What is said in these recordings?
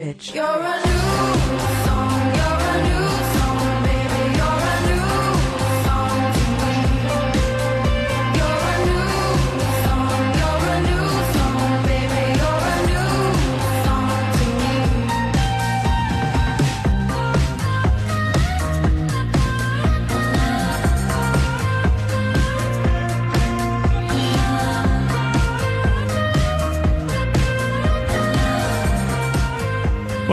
Bitch. You're a new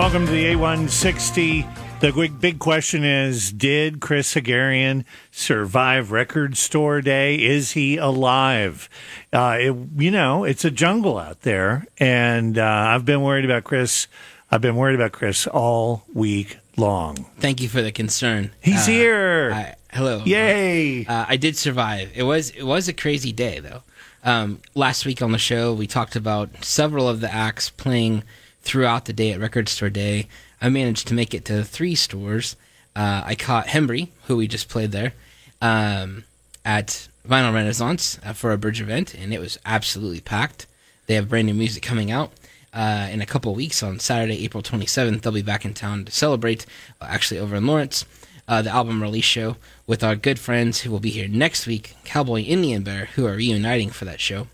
Welcome to the A160. The big, big question is Did Chris Haghirian survive Record Store Day? Is he alive? Uh, it, you know, it's a jungle out there. And uh, I've been worried about Chris. I've been worried about Chris all week long. Thank you for the concern. He's Uh, here. I, hello. Yay. Uh, I did survive. It was it was a crazy day though. Um, last week on the show, we talked about several of the acts playing throughout the day at Record Store Day. I managed to make it to three stores. Uh, I caught Hembree, who we just played there, um, at Vinyl Renaissance uh, for a Bridge event, and it was absolutely packed. They have brand new music coming out. Uh, in a couple weeks on Saturday, April 27th, they'll be back in town to celebrate, uh, actually over in Lawrence, uh, the album release show with our good friends who will be here next week, Cowboy Indian Bear, who are reuniting for that show.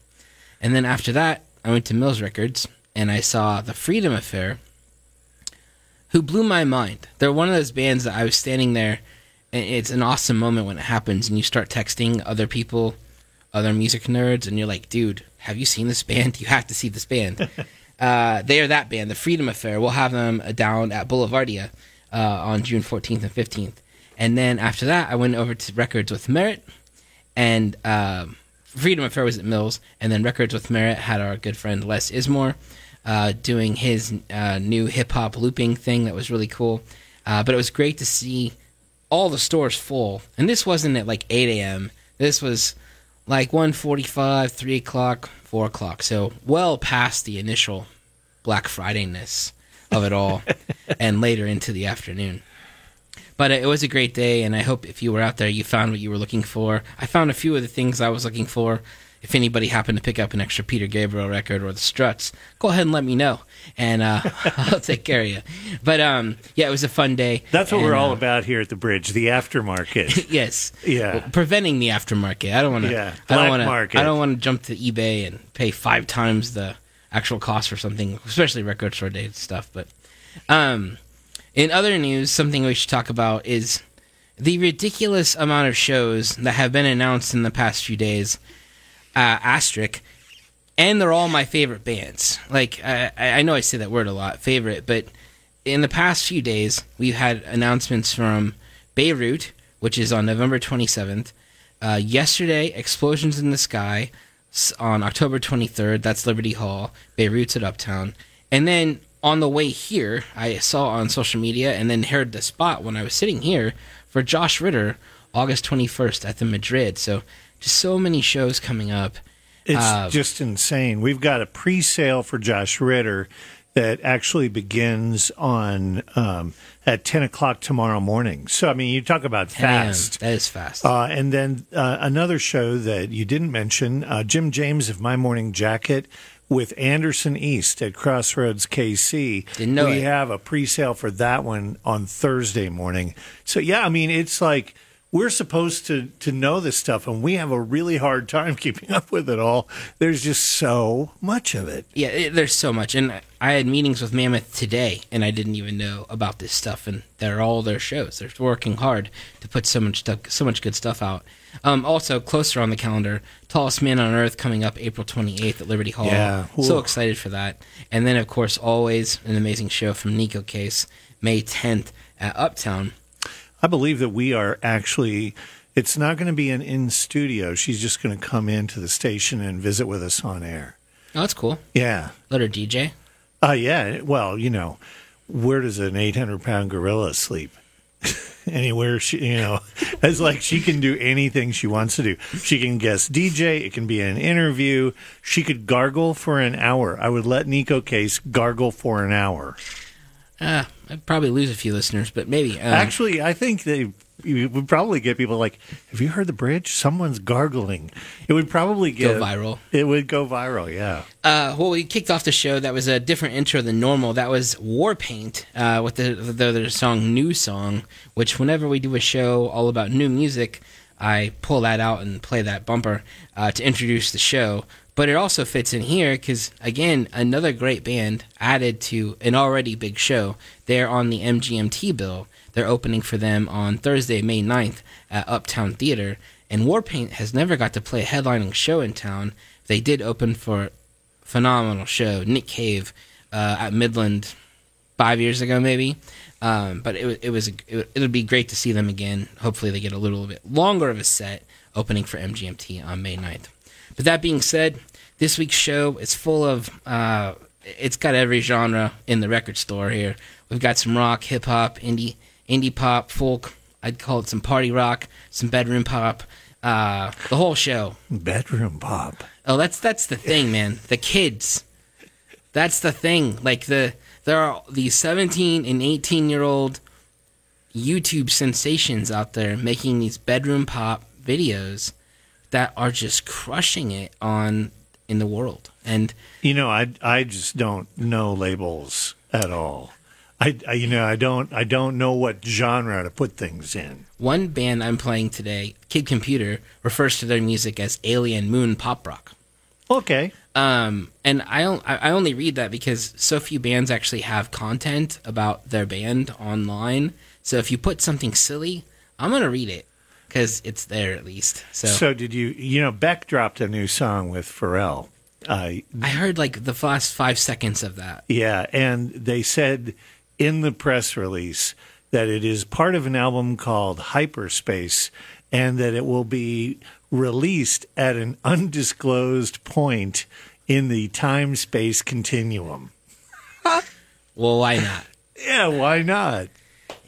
And then after that, I went to Mills Records and I saw the Freedom Affair, who blew my mind. They're one of those bands that I was standing there, and it's an awesome moment when it happens, and you start texting other people, other music nerds, and you're like, dude, have you seen this band? You have to see this band. uh, they are that band, the Freedom Affair. We'll have them down at Boulevardia uh, on June 14th and 15th. And then after that, I went over to Records with Merit, and um, Freedom Affair was at Mills, and then Records with Merit had our good friend Les Izmore uh, doing his uh, new hip hop looping thing that was really cool. Uh, but it was great to see all the stores full, and this wasn't at like 8 a.m. This was like 1:45, 3 o'clock, 4 o'clock. So well past the initial Black Friday ness of it all, and later into the afternoon. But it was a great day, and I hope if you were out there, you found what you were looking for. I found a few of the things I was looking for. If anybody happened to pick up an extra Peter Gabriel record or the Struts, go ahead and let me know, and uh, I'll take care of you. But um, yeah, it was a fun day. That's what we're all uh, about here at the bridge, the aftermarket. yes. Yeah. Well, preventing the aftermarket. I don't want to. Yeah, I don't black to. market. I don't want to jump to eBay and pay five times the actual cost for something, especially record store day stuff. But um, in other news, something we should talk about is the ridiculous amount of shows that have been announced in the past few days. Uh, asterisk, and they're all my favorite bands. Like I, I know I say that word a lot, favorite, but in the past few days we've had announcements from Beirut, which is on November 27th. Uh, yesterday, Explosions in the Sky on October 23rd. That's Liberty Hall. Beirut's at Uptown. And then on the way here, I saw on social media and then heard the spot when I was sitting here for Josh Ritter, August 21st at the Madrid. So just so many shows coming up. It's Uh, just insane. We've got a pre-sale for Josh Ritter that actually begins on um, at ten o'clock tomorrow morning. So I mean, you talk about fast. That is fast. Uh, and then uh, another show that you didn't mention, uh, Jim James of My Morning Jacket with Anderson East at Crossroads KC. Didn't know we it. have a pre-sale for that one on Thursday morning. So yeah, I mean, it's like we're supposed to to know this stuff, and we have a really hard time keeping up with it all. There's just so much of it. Yeah, it, there's so much, and I had meetings with Mammoth today, and I didn't even know about this stuff. And they're all their shows. They're working hard to put so much stuff, so much good stuff out. Um, also, closer on the calendar, Tallest Man on Earth coming up April 28th at Liberty Hall. Yeah, so excited for that. And then, of course, always an amazing show from Neko Case, May 10th at Uptown. I believe that we are actually. It's not going to be an in studio. She's just going to come into the station and visit with us on air. Oh, that's cool. Yeah. Let her DJ. Uh, yeah. Well, you know, where does an 800 pound gorilla sleep? Anywhere she, you know, it's like she can do anything she wants to do. She can guest DJ. It can be an interview. She could gargle for an hour. I would let Neko Case gargle for an hour. Uh, I'd probably lose a few listeners, but maybe. Um, Actually, I think they you would probably get people like, "Have you heard the bridge? Someone's gargling." It would probably Go viral. It would go viral. Yeah. Uh, well, we kicked off the show. That was a different intro than normal. That was Warpaint uh, with the, the the song "New Song," which whenever we do a show all about new music, I pull that out and play that bumper uh, to introduce the show. But it also fits in here because again, another great band added to an already big show. They're on the MGMT bill. They're opening for them on Thursday, May 9th at Uptown Theater. And Warpaint has never got to play a headlining show in town. They did open for phenomenal show. Nick Cave uh, at Midland five years ago, maybe. Um, but it, it was it, it'll be great to see them again. Hopefully, they get a little bit longer of a set opening for MGMT on May 9th. But that being said, this week's show is full of uh, it's got every genre in the record store here. We've got some rock, hip hop, indie, indie pop, folk. I'd call it some party rock, some bedroom pop. Uh, the whole show. Bedroom pop. Oh, that's that's the thing, man. The kids. That's the thing. Like the there are these 17 and 18 year old YouTube sensations out there making these bedroom pop videos that are just crushing it on in the world. And You know, I I just don't know labels at all. I, I you know I don't I don't know what genre to put things in. one band I'm playing today, Kid Computer, refers to their music as alien moon pop rock. Okay. Um, and I, I only read that because so few bands actually have content about their band online. So if you put something silly, I'm gonna read it because it's there at least. So, So did you you know Beck dropped a new song with Pharrell. Uh, I heard like the last five seconds of that. yeah, and they said in the press release that it is part of an album called Hyperspace and that it will be released at an undisclosed point in the time space continuum. Well, why not? Yeah, why not?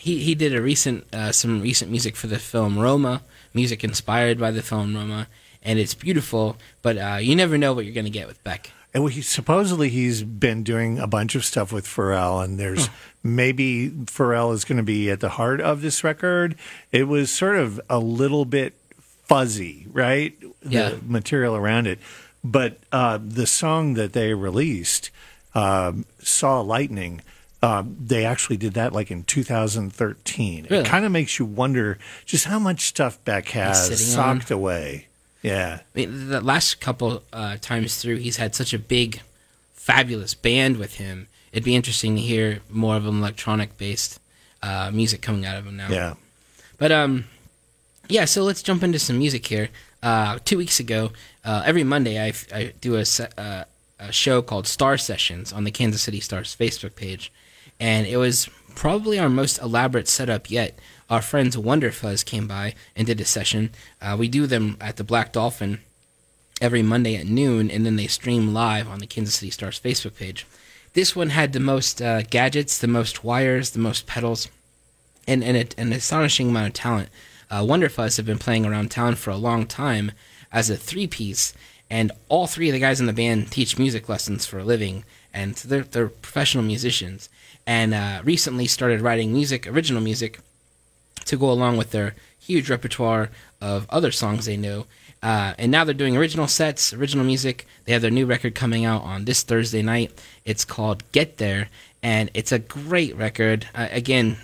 He he did a recent uh, some recent music for the film Roma, music inspired by the film Roma, and it's beautiful. But uh, you never know what you're gonna get with Beck. And he, supposedly he's been doing a bunch of stuff with Pharrell, and there's maybe Pharrell is going to be at the heart of this record. It was sort of a little bit fuzzy, right? Yeah. The material around it. But uh, the song that they released, um, Saw Lightning, um, they actually did that like in 2013. Really? It kind of makes you wonder just how much stuff Beck has sitting on. socked away. Yeah. I mean, the last couple uh, times through, he's had such a big, fabulous band with him. It'd be interesting to hear more of an electronic-based uh, music coming out of him now. Yeah. But um, yeah. So let's jump into some music here. Uh, two weeks ago, uh, every Monday, I, I do a, uh, a show called Star Sessions on the Kansas City Stars Facebook page, and it was probably our most elaborate setup yet. Our friends Wonderfuzz came by and did a session. Uh, we do them at the Black Dolphin every Monday at noon, and then they stream live on the Kansas City Stars Facebook page. This one had the most uh, gadgets, the most wires, the most pedals, and, and it, an astonishing amount of talent. Uh, Wonderfuzz have been playing around town for a long time as a three piece, and all three of the guys in the band teach music lessons for a living, and they're, they're professional musicians. And uh, recently started writing music, original music, to go along with their huge repertoire of other songs they know. Uh, and now they're doing original sets, original music. They have their new record coming out on this Thursday night. It's called Get There, and it's a great record. Uh, again,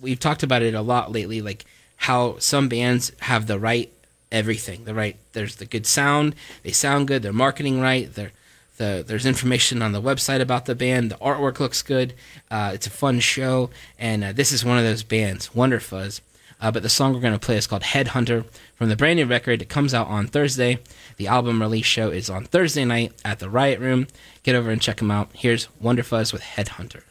we've talked about it a lot lately, like how some bands have the right everything. The right there's the good sound, they sound good, they're marketing right, they're the, there's information on the website about the band. The artwork looks good. Uh, it's a fun show, and uh, this is one of those bands, Wonderfuzz. Uh, but the song we're going to play is called Headhunter from the brand new record. It comes out on Thursday. The album release show is on Thursday night at the Riot Room. Get over and check them out. Here's Wonderfuzz with Headhunter.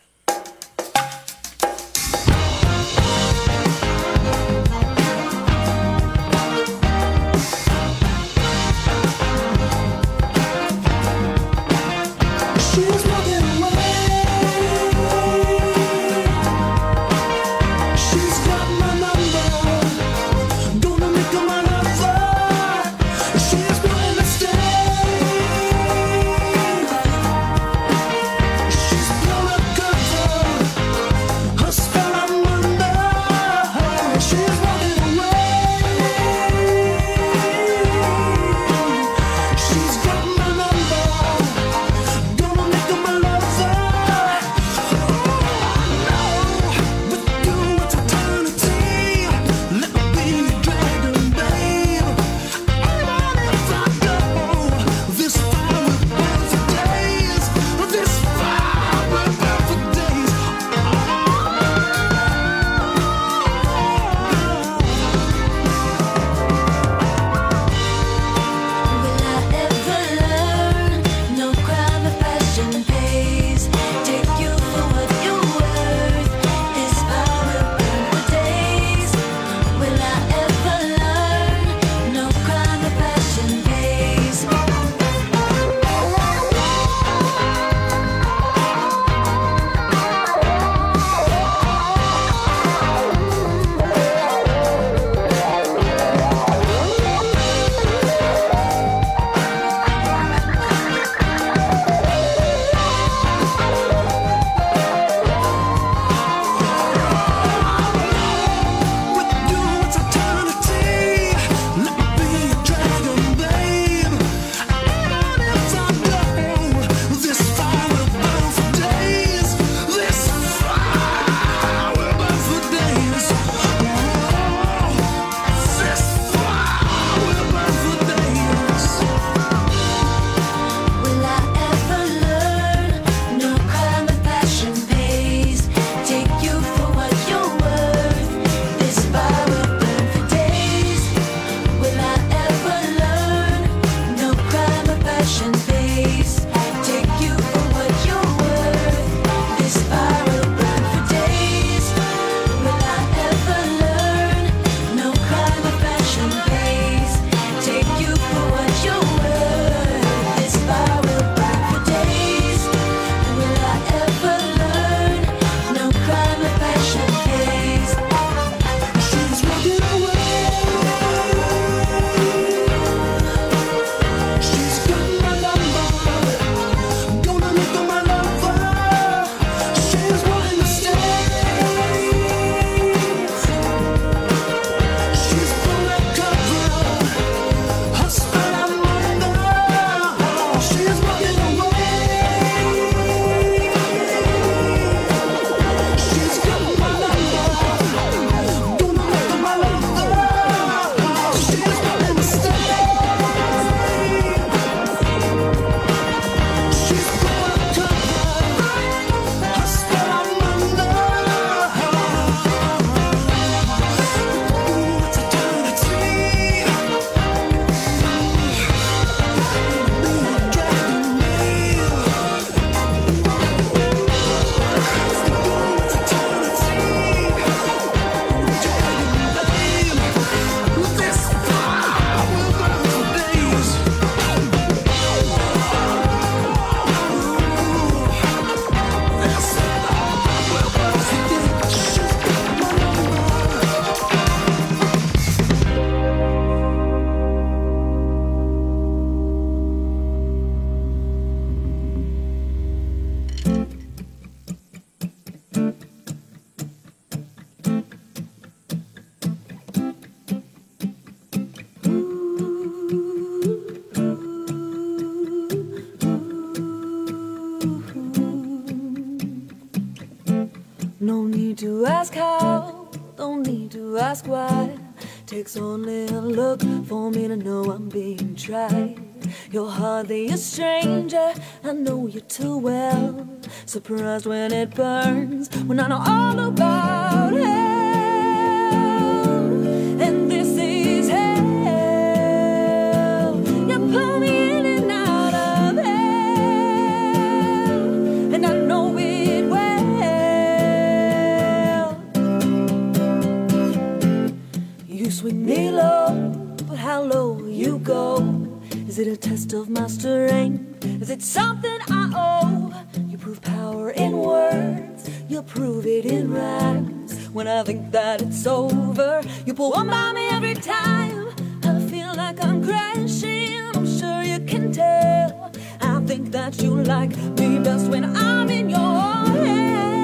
Takes only a look for me to know I'm being tried. You're hardly a stranger, I know you too well. Surprised when it burns, when I know all about You swing me low, but how low you go? Is it a test of my strength? Is it something I owe? You prove power in words, you prove it in rhymes. When I think that it's over, you pull one by me every time. I feel like I'm crashing, I'm sure you can tell. I think that you like me best when I'm in your hell.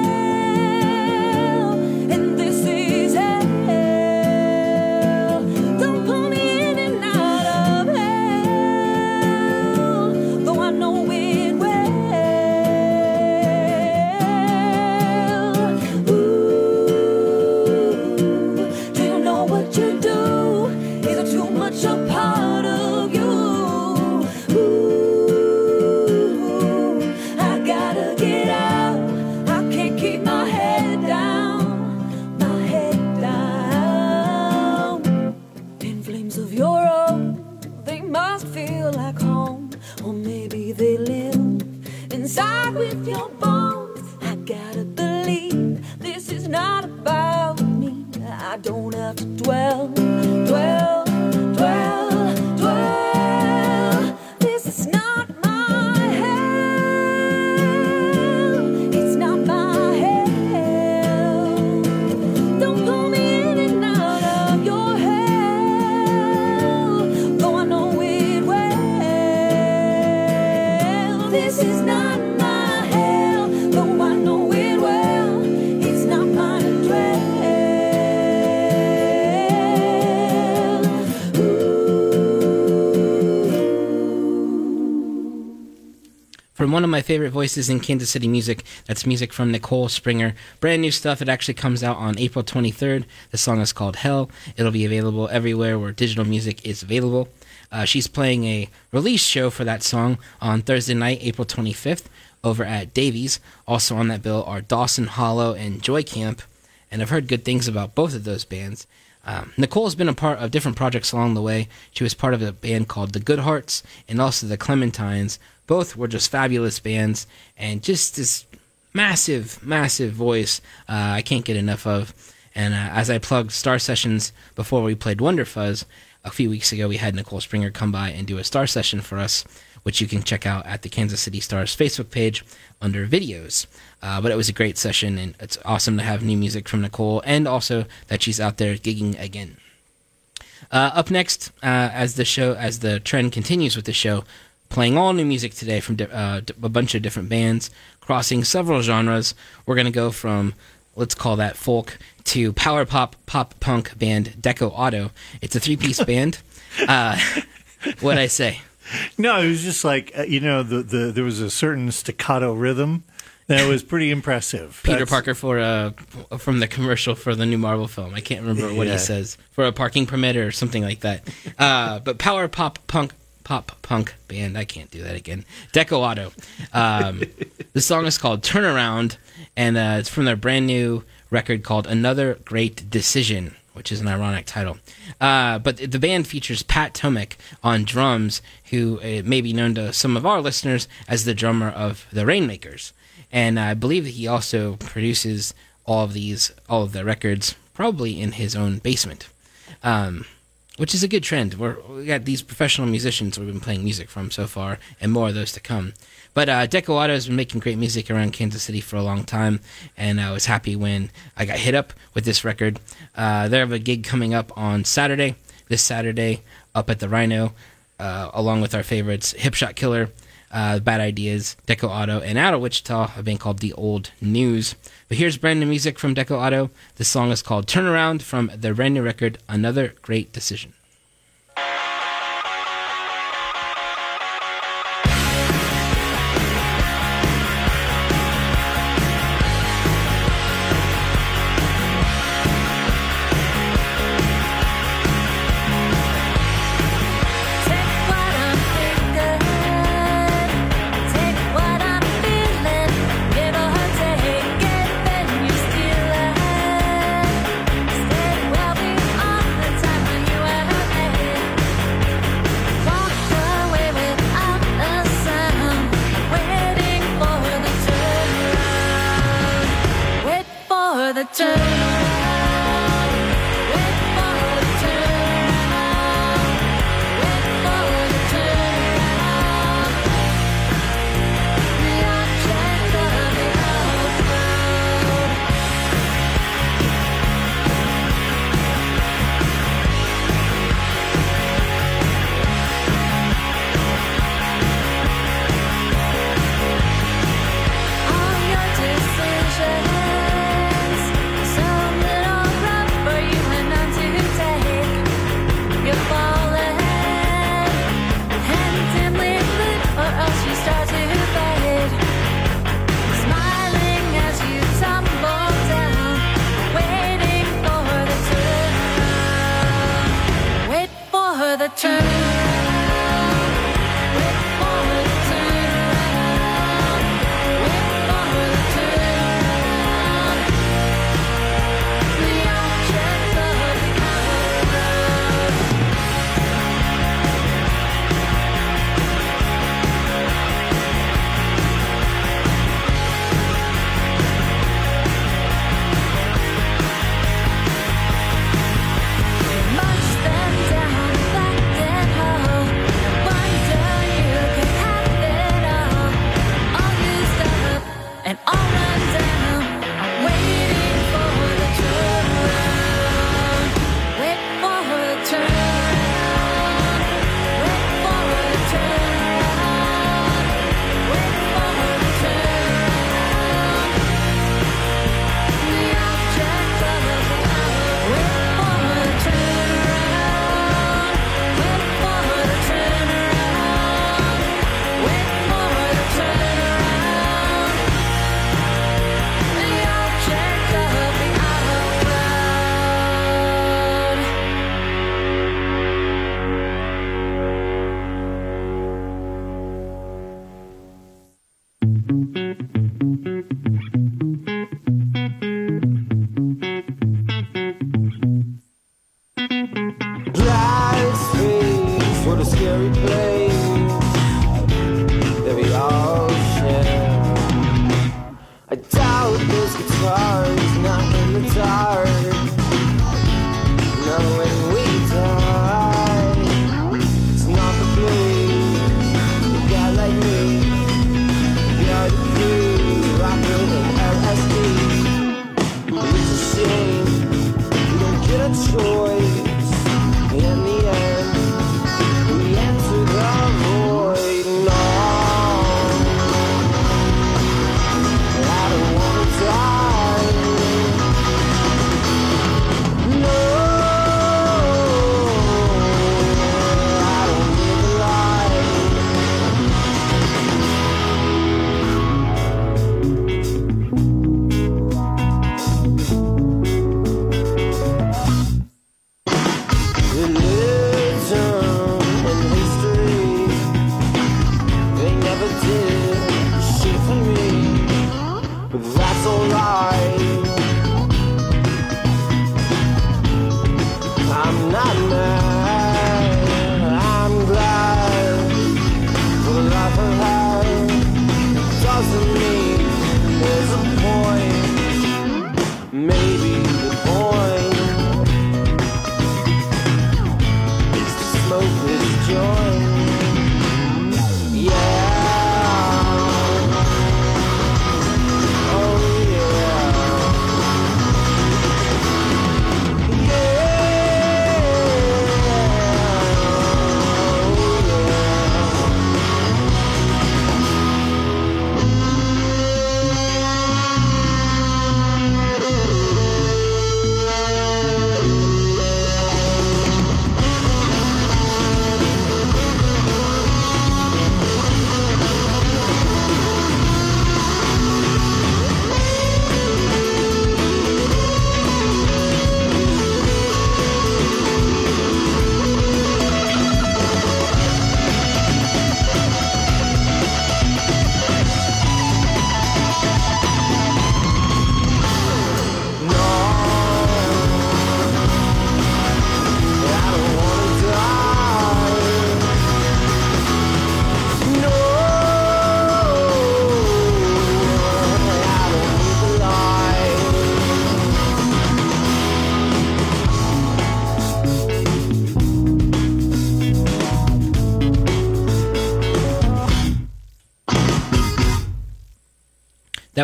From one of my favorite voices in Kansas City music, that's music from Nicole Springer. Brand new stuff. It actually comes out on April 23rd. The song is called Hell. It'll be available everywhere where digital music is available. Uh, she's playing a release show for that song on Thursday night, April 25th, over at Davies. Also on that bill are Dawson Hollow and Joy Camp. And I've heard good things about both of those bands. Um, Nicole has been a part of different projects along the way. She was part of a band called the Good Hearts and also the Clementines. Both were just fabulous bands and just this massive, massive voice uh, I can't get enough of. And uh, as I plugged Star Sessions before we played Wonder Fuzz, a few weeks ago we had Nicole Springer come by and do a Star Session for us, which you can check out at the Kansas City Stars Facebook page under videos. Uh, but it was a great session, and it's awesome to have new music from Nicole, and also that she's out there gigging again. Uh, up next, uh, as the show, as the trend continues with the show, playing all new music today from di- uh, d- a bunch of different bands, crossing several genres. We're gonna go from let's call that folk to power pop pop punk band Deco Auto. It's a three piece band. Uh, what I say? No, it was just like uh, you know the, the there was a certain staccato rhythm that was pretty impressive. Peter That's- Parker for uh from the commercial for the new Marvel film. I can't remember what Yeah. he says for a parking permit or something like that. Uh, but power pop punk pop punk band. I can't do that again. Deco Auto. Um, the song is called Turnaround, and uh, it's from their brand new record called Another Great Decision, which is an ironic title. Uh, but the band features Pat Tomek on drums, who uh, may be known to some of our listeners as the drummer of the Rainmakers. And I believe that he also produces all of these, all of the records, probably in his own basement. Um, which is a good trend. We're, we got these professional musicians we've been playing music from so far, and more of those to come. But uh, has been making great music around Kansas City for a long time, and I was happy when I got hit up with this record. Uh, they have a gig coming up on Saturday, this Saturday, up at the Rhino, uh, along with our favorites, Hip Shot Killer, uh, Bad Ideas, Deco Auto, and out of Wichita, a band called The Old News. But here's brand new music from Deco Auto. This song is called Turnaround from their brand new record, Another Great Decision.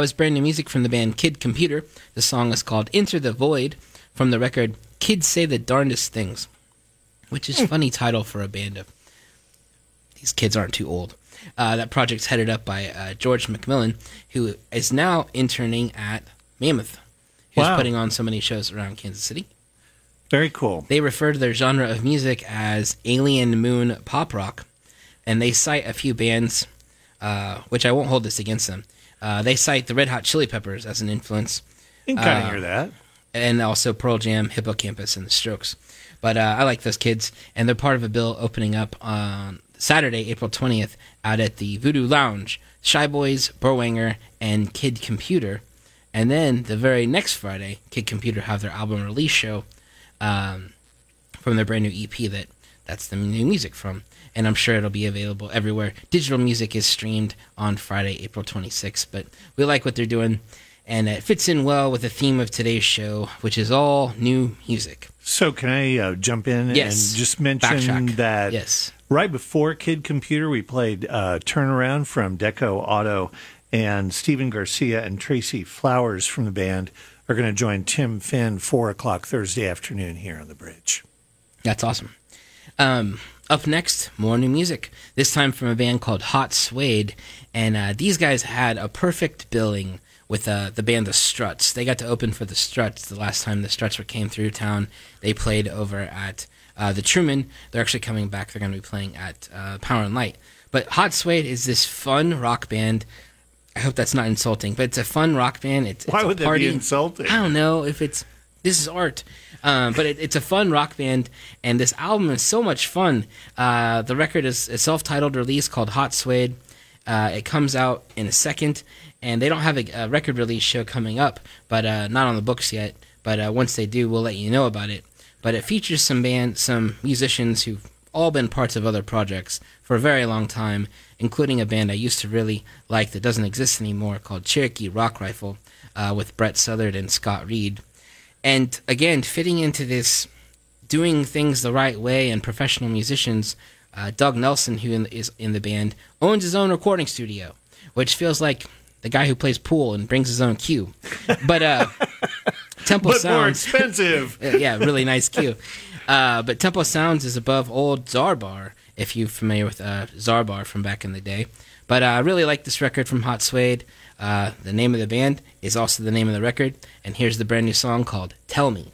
That was brand new music from the band Kid Computer. The song is called Enter the Void from the record Kids Say the Darndest Things, which is a funny title for a band of these kids aren't too old. Uh, that project's headed up by uh, George McMillan, who is now interning at Mammoth, who's Wow. putting on so many shows around Kansas City. Very cool. They refer to their genre of music as alien moon pop rock, and they cite a few bands, uh, which I won't hold this against them. Uh, they cite the Red Hot Chili Peppers as an influence, You can kind of Uh, hear that. and also Pearl Jam, Hippo Campus, and the Strokes. But uh, I like those kids, and they're part of a bill opening up on Saturday, April 20th, out at the Voodoo Lounge. Shy Boys, Berwanger, and Kid Computer. And then the very next Friday, Kid Computer have their album release show um, from their brand new EP that that's the new music from. And I'm sure it'll be available everywhere. Digital music is streamed on Friday, April 26th. But we like what they're doing, and it fits in well with the theme of today's show, which is all new music. So can I uh, jump in Yes. and just mention that Yes. right before Kid Computer, we played uh, Turnaround from Deco Auto, and Stephen Garcia and Tracy Flowers from the band are going to join Tim Finn four o'clock Thursday afternoon here on the bridge. That's awesome. Um, up next, more new music. This time from a band called Hot Suede, and uh, these guys had a perfect billing with uh, the band The Struts. They got to open for The Struts the last time The Struts were came through town. They played over at uh, the Truman. They're actually coming back. They're going to be playing at uh, Power and Light. But Hot Suede is this fun rock band. I hope that's not insulting, but it's a fun rock band. It's, Why it's would that be party. insulting? I don't know if it's this is art, um, but it, it's a fun rock band, and this album is so much fun. Uh, the record is a self-titled release called Hot Suede. Uh, it comes out in a second, and they don't have a, a record release show coming up, but uh, not on the books yet. But uh, once they do, we'll let you know about it. But it features some band, some musicians who've all been parts of other projects for a very long time, including a band I used to really like that doesn't exist anymore called Cherokee Rock Rifle uh, with Brett Southard and Scott Reed. And again, fitting into this doing things the right way and professional musicians, uh, Doug Nelson, who in, is in the band, owns his own recording studio, which feels like the guy who plays pool and brings his own cue. But uh, Temple But more Sounds. expensive. Uh, yeah, really nice cue. Uh, but Tempo Sounds is above old Czar Bar, if you're familiar with uh, Czar Bar from back in the day. But uh, I really like this record from Hot Suede. Uh, the name of the band is also the name of the record. And here's the brand new song called Tell Me.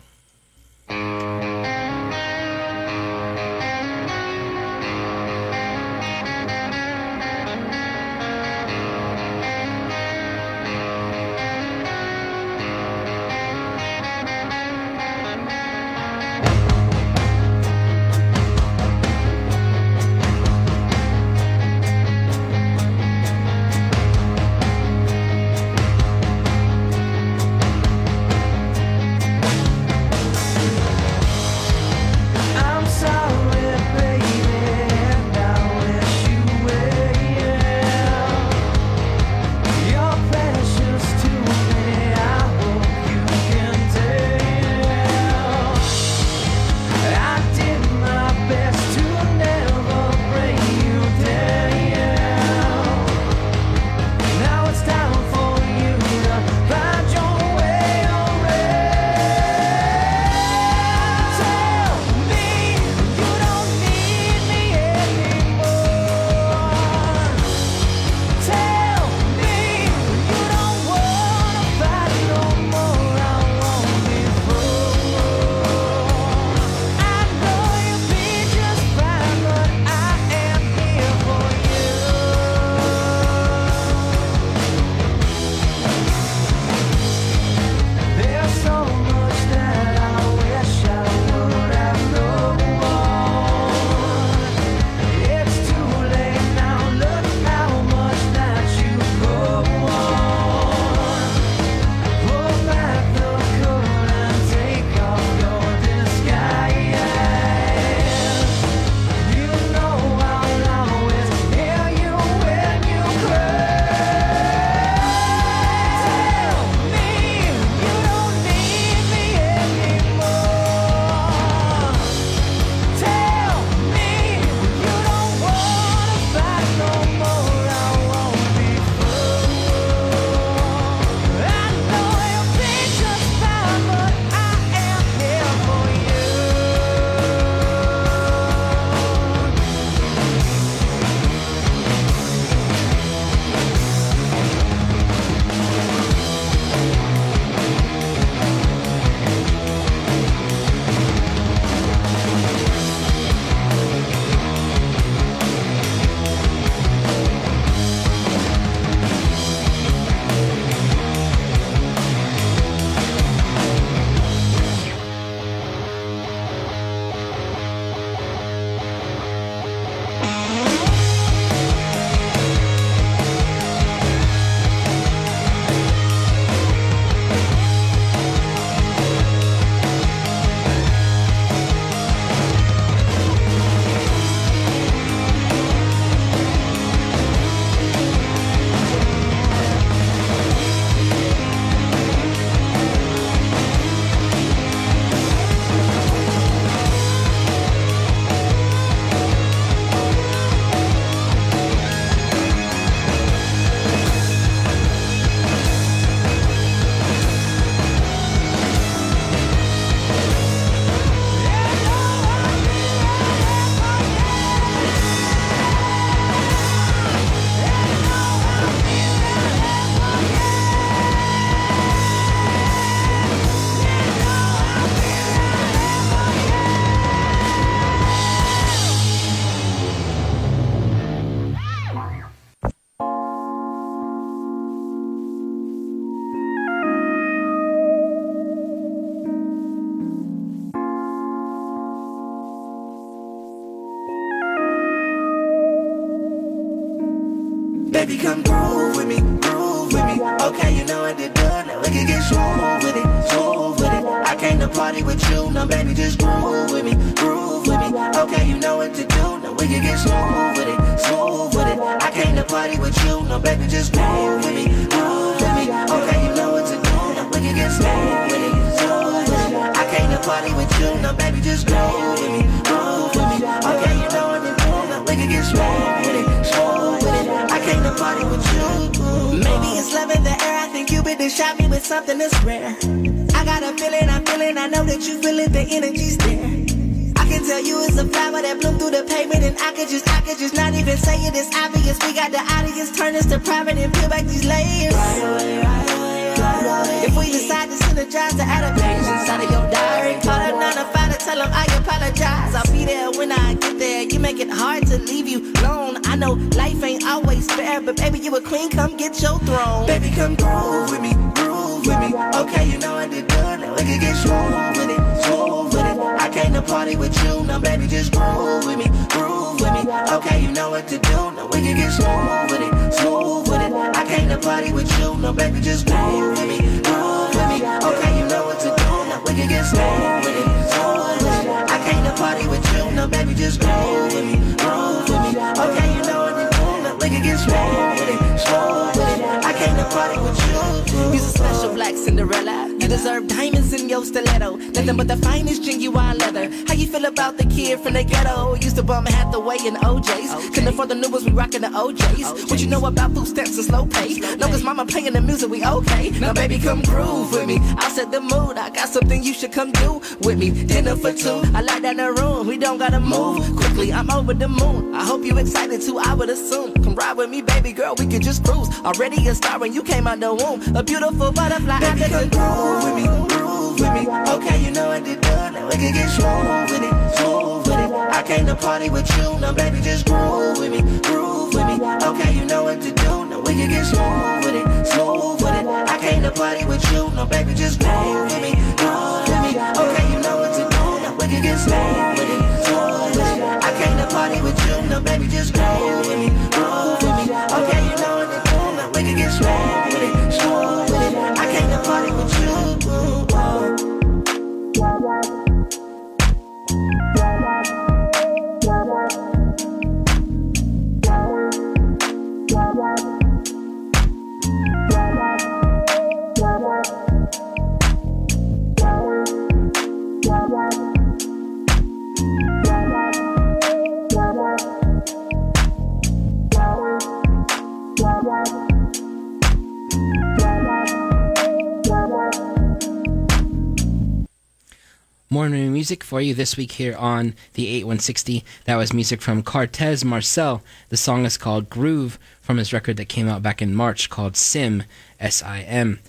Make it hard to leave you alone. I know life ain't always fair, but baby, you a queen. Come get your throne. Baby, come groove with me, groove with me. Okay, you know what to do. Now we can get smooth with it, smooth with it. I came to party with you. Now, baby, just groove with me, groove with me. Okay, you know what to do. Now we can get smooth with it, smooth with it. I came to party with you. Now, baby, just groove with me, groove with me. Okay, you know what to do. Now we can get smooth with it, smooth with it. I came to party with you. Now, baby, just groove Cinderella. You deserve diamonds in stiletto. Nothing but the finest genuine leather. How you feel about the kid from the ghetto? Used to bum Hathaway and OJ's. Couldn't afford the new ones, we rockin' the OJ's. What you know about food stamps and slow pay? No, cause mama playing the music, we okay. Now, baby, come groove with me. I'll set the mood. I got something you should come do with me. Dinner for two. I like that the room. We don't gotta move quickly. I'm over the moon. I hope you excited too. I would assume. Come ride with me, baby girl. We could just cruise. Already a star when you came out the womb. A beautiful butterfly. Baby, come groove with me. Groove with me. Okay, you know what to do. Now we can get smooth with it. Smooth with it. I came to party with you. Now, baby, just groove with me. Groove with me. Okay, you know what to do. Now we can get smooth with it. Smooth with it. I came to party with you. Now, baby, just groove with me. Groove with me. Okay, you know what to do. Now we can get smooth with it. Smooth with it. I came to party with you. Now, baby, just groove with me. Groove with me. Okay, you know what to do. Now we can get smooth with it. Smooth music for you this week here on the 8160. That was music from Cartez Marcel. The song is called Groove from his record that came out back in March called Sim, S I M.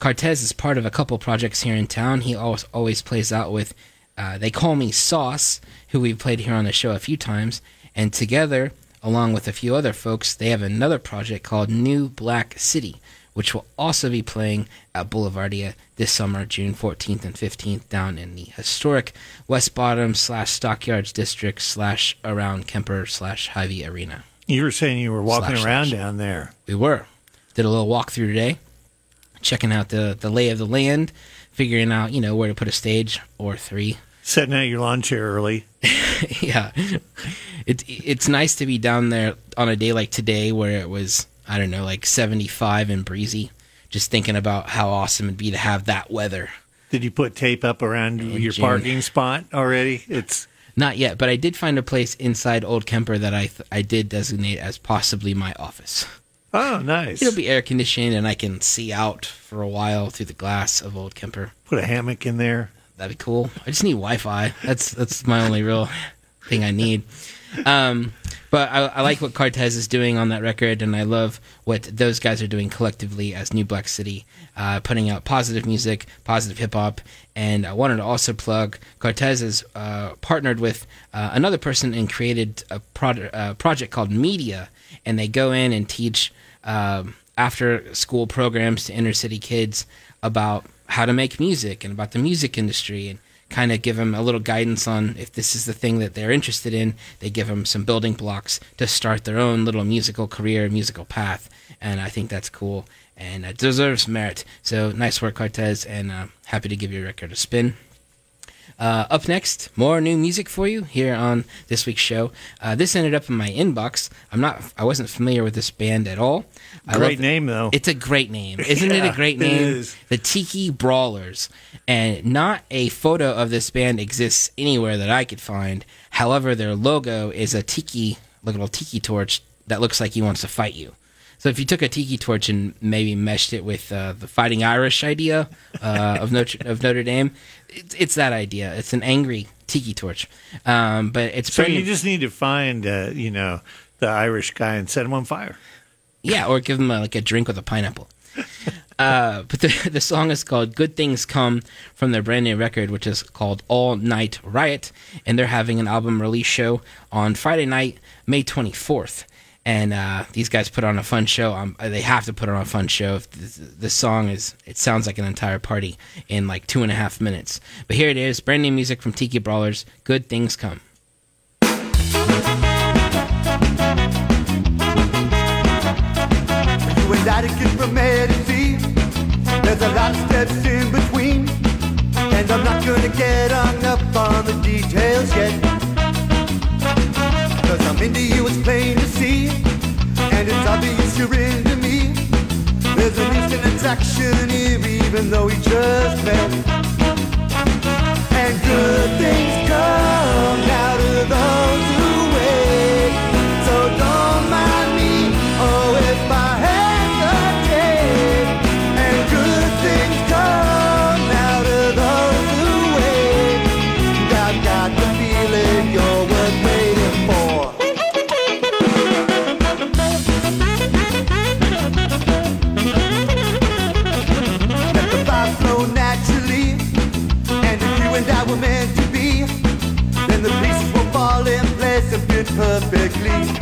Cartez is part of a couple projects here in town. He always, always plays out with, uh, they call me Sauce, who we've played here on the show a few times. And together, along with a few other folks, they have another project called New Black City, which will also be playing at Boulevardia this summer, June 14th and 15th, down in the historic West Bottom slash Stockyards district slash around Kemper slash Hy-Vee Arena. You were saying you were walking Slash, around slash. down there. We were. Did a little walkthrough today, checking out the, the lay of the land, figuring out, you know, where to put a stage or three. Setting out your lawn chair early. yeah. It, it's nice to be down there on a day like today where it was, I don't know, like 75 and breezy. Just thinking about how awesome it'd be to have that weather. Did you put tape up around oh, your June. parking spot already? It's Not yet, but I did find a place inside Old Kemper that I th- I did designate as possibly my office. oh nice. It'll be air conditioned and I can see out for a while through the glass of Old Kemper. Put a hammock in there. That'd be cool. I just need Wi-Fi. That's that's my only real thing I need. Um, but I, I like what Cartez is doing on that record, and I love what those guys are doing collectively as New Black City, uh, putting out positive music, positive hip hop. And I wanted to also plug Cartez has uh, partnered with uh, another person and created a pro- uh, project called Media, and they go in and teach um, after school programs to inner city kids about how to make music and about the music industry and kind of give them a little guidance on if this is the thing that they're interested in. They give them some building blocks to start their own little musical career, musical path, and I think that's cool and it deserves merit. So nice work, Cartez, and uh, happy to give your record a spin. Uh, up next, more new music for you here on this week's show. Uh, this ended up in my inbox. I'm not. I wasn't familiar with this band at all. I Great love- name, though. It's a great name, isn't it? A great name. is. The Tiki Brawlers, and not a photo of this band exists anywhere that I could find. However, their logo is a tiki, like a little tiki torch that looks like he wants to fight you. So if you took a tiki torch and maybe meshed it with uh, the Fighting Irish idea uh, of Notre of Notre Dame, it's, it's that idea. It's an angry tiki torch, um, but it's So Brendan- you just need to find, uh, you know, the Irish guy and set him on fire. Yeah, or give him a, like a drink with a pineapple. Uh, but the the song is called "Good Things Come" from their brand new record, which is called "All Night Riot," and they're having an album release show on Friday night, May twenty fourth. And uh, these guys put on a fun show. Um, they have to put on a fun show. This, this song is it sounds like an entire party in like two and a half minutes. But here it is, brand new music from Tiki Brawlers. "Good Things Come." From A to Z. There's a lot of steps in between. And I'm not gonna get hung up on the details yet. Cause I'm into you, plain see. And it's obvious you're into me. There's an instant attraction here, even though we just met. And good things come out of those who wait. So don't perfectly.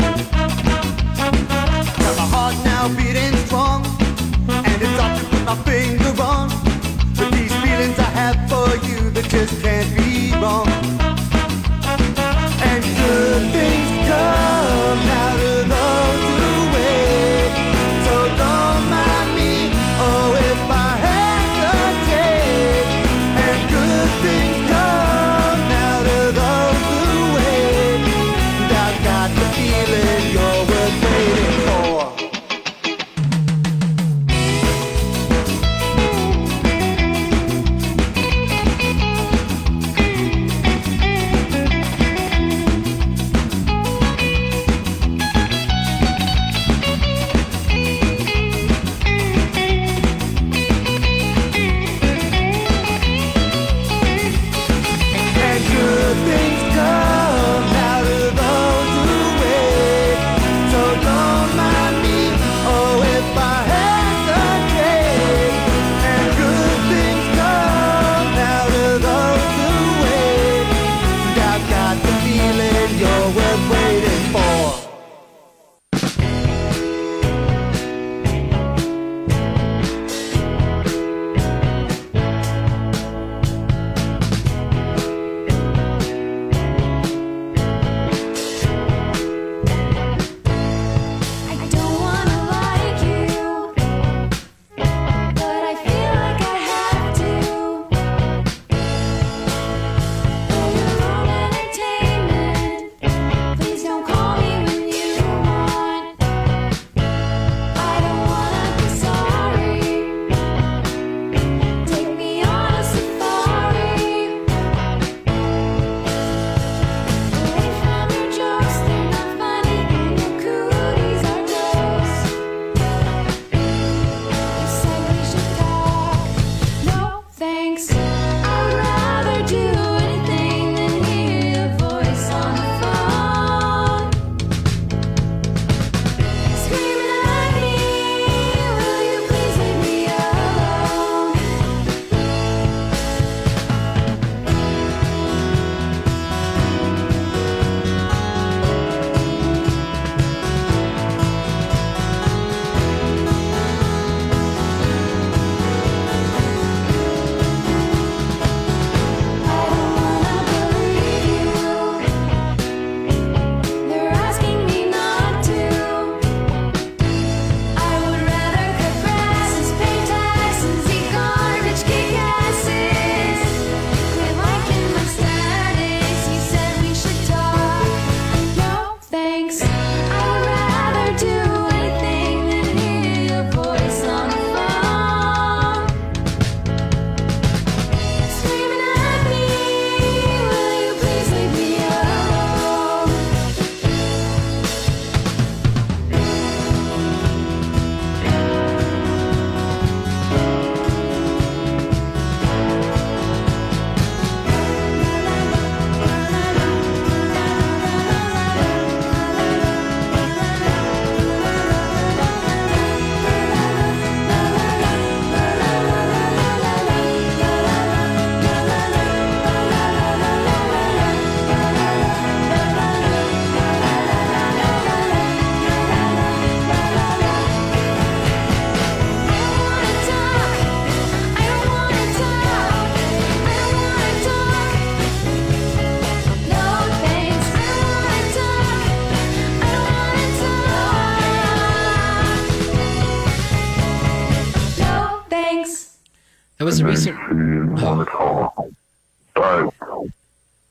Was a recent.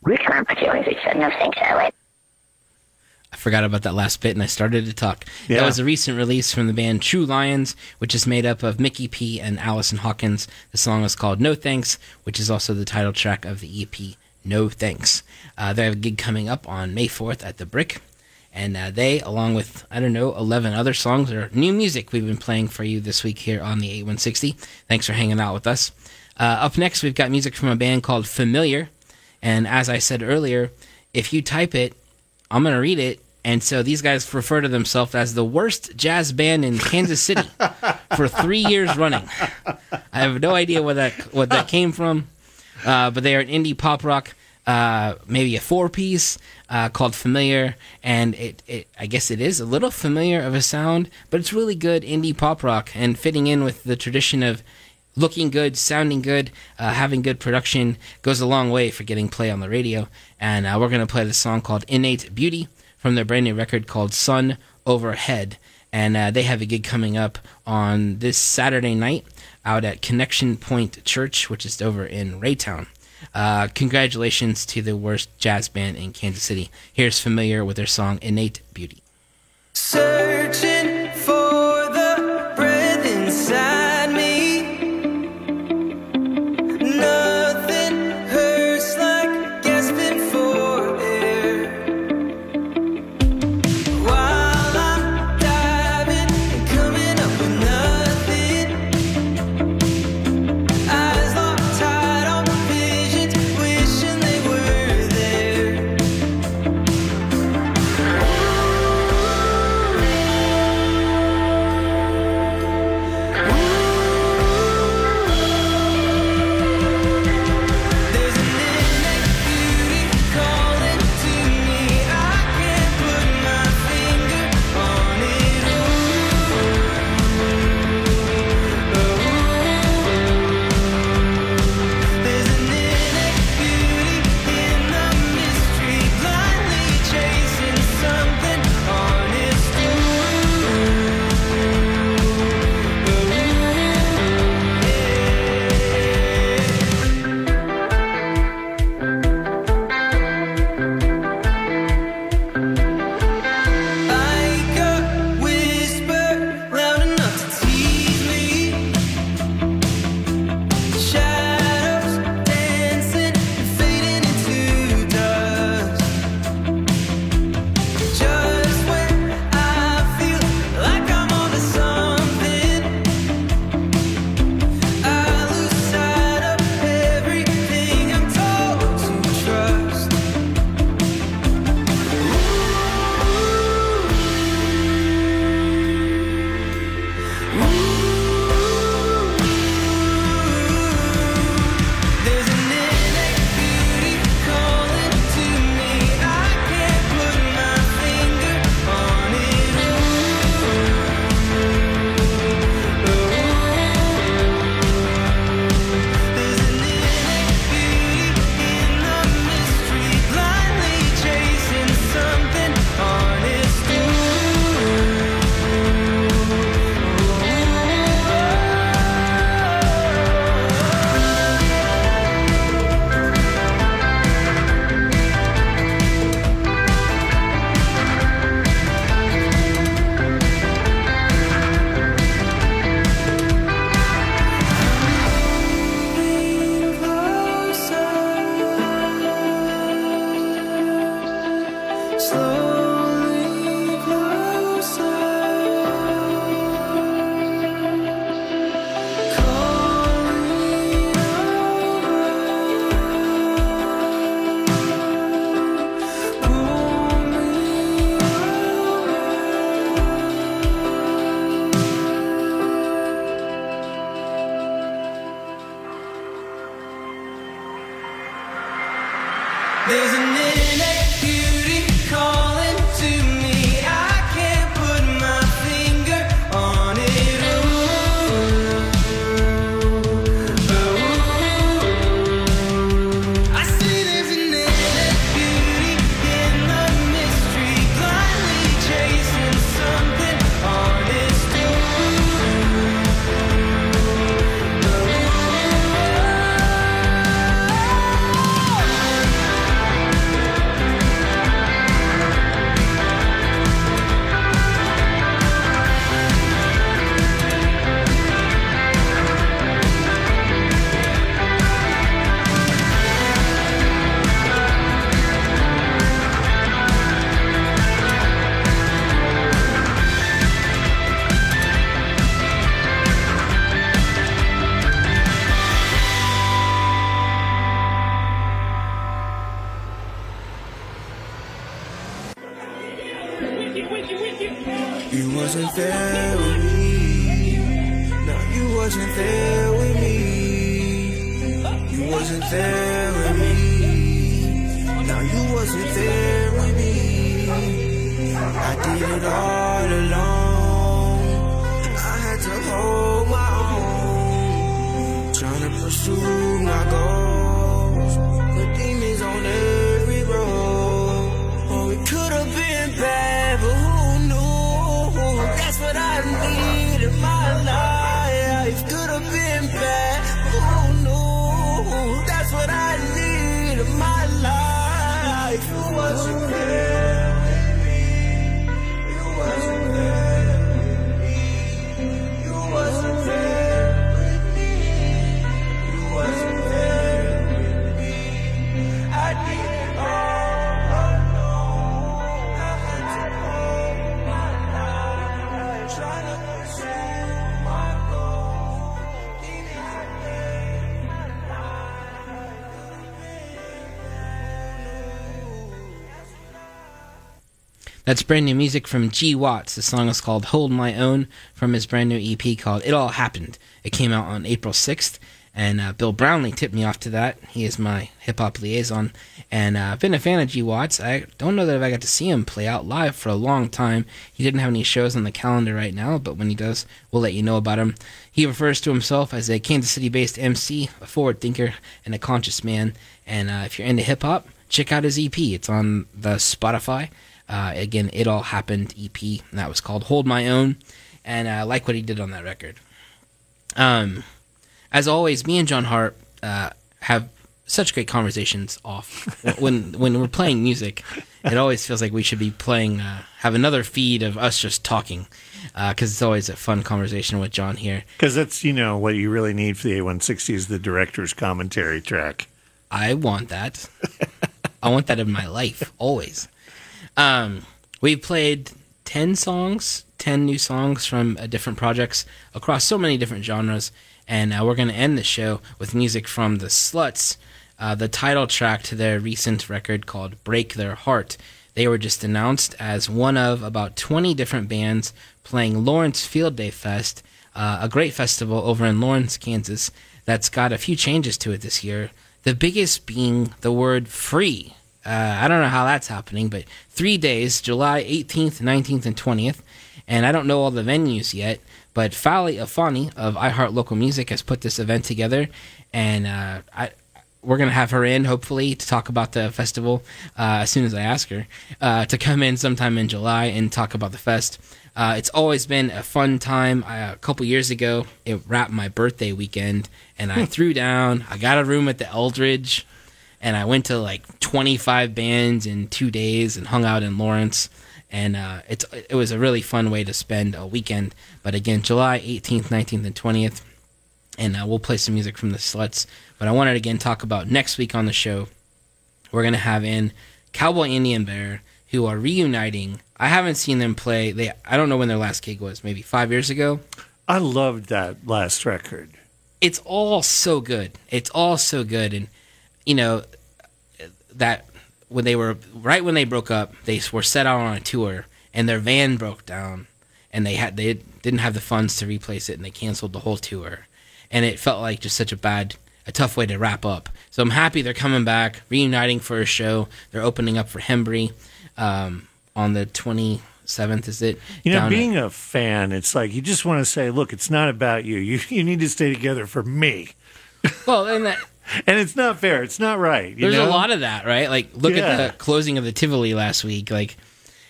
Which one put you in the no thanks, I wait. I forgot about that last bit and I started to talk. Yeah. That was a recent release from the band True Lions, which is made up of Mickey P and Allison Hawkins. The song is called No Thanks, which is also the title track of the EP No Thanks. Uh, they have a gig coming up on May 4th at the Brick. And uh, they, along with, I don't know, 11 other songs or new music we've been playing for you this week here on the 8160. Thanks for hanging out with us. Uh, up next, we've got music from a band called Familiar. And as I said earlier, if you type it, I'm going to read it. And so these guys refer to themselves as the worst jazz band in Kansas City for three years running. I have no idea what that what that came from, uh, but they are an indie pop rock, uh, maybe a four piece uh, called Familiar, and it, it I guess it is a little familiar of a sound, but it's really good indie pop rock and fitting in with the tradition of looking good, sounding good, uh, having good production goes a long way for getting play on the radio. And uh, we're going to play the song called Innate Beauty from their brand new record called Sun Overhead. And uh, they have a gig coming up on this Saturday night out at Connection Point Church, which is over in Raytown. Uh, congratulations to the worst jazz band in Kansas City. Here's Familiar with their song Innate Beauty. Searching You wasn't there with me. No, you wasn't there with me. You wasn't there with me. No, you wasn't there with me. I did it all alone. I had to hold my own. Trying to pursue my goals. That's brand new music from G Watts. The song is called Hold My Own from his brand new EP called It All Happened. It came out on April 6th, and uh, Bill Brownlee tipped me off to that. He is my hip hop liaison, and uh, I've been a fan of G Watts. I don't know that if I got to see him play out live for a long time. He didn't have any shows on the calendar right now, but when he does, we'll let you know about him. He refers to himself as a Kansas City based MC, a forward thinker, and a conscious man. And uh, if you're into hip hop, check out his EP. It's on the Spotify. Uh, again, It All Happened EP, that was called Hold My Own. And uh, I like what he did on that record. Um, as always, me and John Hart uh, have such great conversations off when when we're playing music. It always feels like we should be playing, uh, have another feed of us just talking, because it's always a fun conversation with John here. Because that's, you know, what you really need for the 8160 is the director's commentary track. I want that. I want that in my life always. Um, we've played ten songs, ten new songs from uh, different projects across so many different genres, and uh, we're going to end the show with music from the Sluts, uh, the title track to their recent record called "Break Their Heart." They were just announced as one of about twenty different bands playing Lawrence Field Day Fest, uh, a great festival over in Lawrence, Kansas. That's got a few changes to it this year. The biggest being the word free. Uh, I don't know how that's happening, but three days, July 18th, 19th, and 20th. And I don't know all the venues yet, but Fali Afani of iHeart Local Music has put this event together. And uh, I, we're going to have her in, hopefully, to talk about the festival uh, as soon as I ask her uh, to come in sometime in July and talk about the fest. Uh, it's always been a fun time. I, a couple years ago, it wrapped my birthday weekend, and I threw down. I got a room at the Eldridge and I went to like 25 bands in two days and hung out in Lawrence. And uh, it's it was a really fun way to spend a weekend. But again, July 18th, 19th, and 20th, and uh, we'll play some music from the Sluts. But I wanted to again talk about next week on the show. We're gonna have in Cowboy Indian Bear, who are reuniting. I haven't seen them play. They I don't know when their last gig was. Maybe five years ago. I loved that last record. it's all so good. It's all so good, and you know that when they were right when they broke up, they were set out on a tour, and their van broke down, and they had they didn't have the funds to replace it, and they canceled the whole tour, and it felt like just such a bad, a tough way to wrap up. So I'm happy they're coming back, reuniting for a show. They're opening up for Hembree um, on the 27th. Is it? You know, Down at- being a fan, it's like you just want to say, look, it's not about you. You you need to stay together for me. well, and that, And it's not fair. It's not right. You There's know? a lot of that, right? Like, look Yeah. at the closing of the Tivoli last week. Like,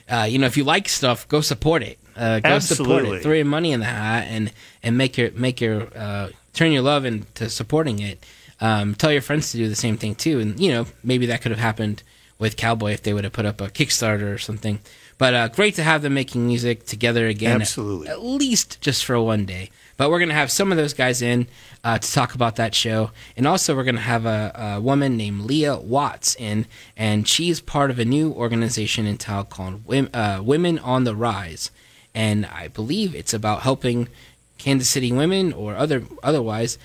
uh, you know, if you like stuff, go support it. Uh, go support Absolutely. it. Throw your money in the hat and and make your make your uh, turn your love into supporting it. Um, tell your friends to do the same thing too. And you know, maybe that could have happened with Cowboy if they would have put up a Kickstarter or something. But uh, great to have them making music together again. Absolutely. At least just for one day. But we're going to have some of those guys in uh, to talk about that show. And also, we're going to have a, a woman named Leah Watts in, and she's part of a new organization in town called Wom- uh, Women on the Rise. And I believe it's about helping Kansas City women or other otherwise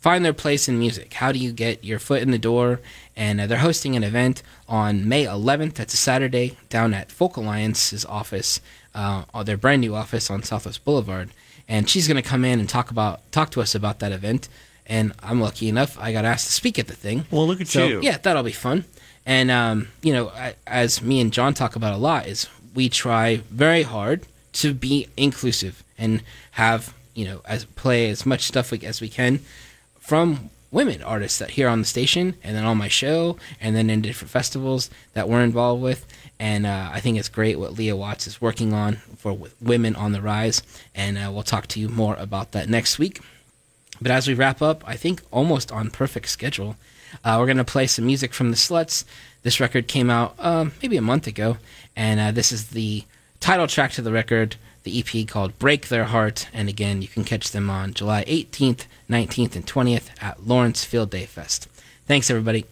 find their place in music. How do you get your foot in the door? And uh, they're hosting an event on May 11th. That's a Saturday down at Folk Alliance's office uh, their brand new office on Southwest Boulevard, and she's going to come in and talk about talk to us about that event. And I'm lucky enough; I got asked to speak at the thing. Well, look at So, you. Yeah, that'll be fun. And um, you know, I, as me and John talk about a lot, is we try very hard to be inclusive and have you know as play as much stuff we, as we can from women artists that here on the station and then on my show and then in different festivals that we're involved with and uh, i think it's great what leah watts is working on for women on the rise and uh, we'll talk to you more about that next week but as we wrap up, I think almost on perfect schedule, uh, we're going to play some music from the Sluts. This record came out um, maybe a month ago, and uh, this is the title track to the record, the EP called Break Their Heart. And again, you can catch them on July 18th, 19th, and 20th at Lawrence Field Day Fest. Thanks, everybody.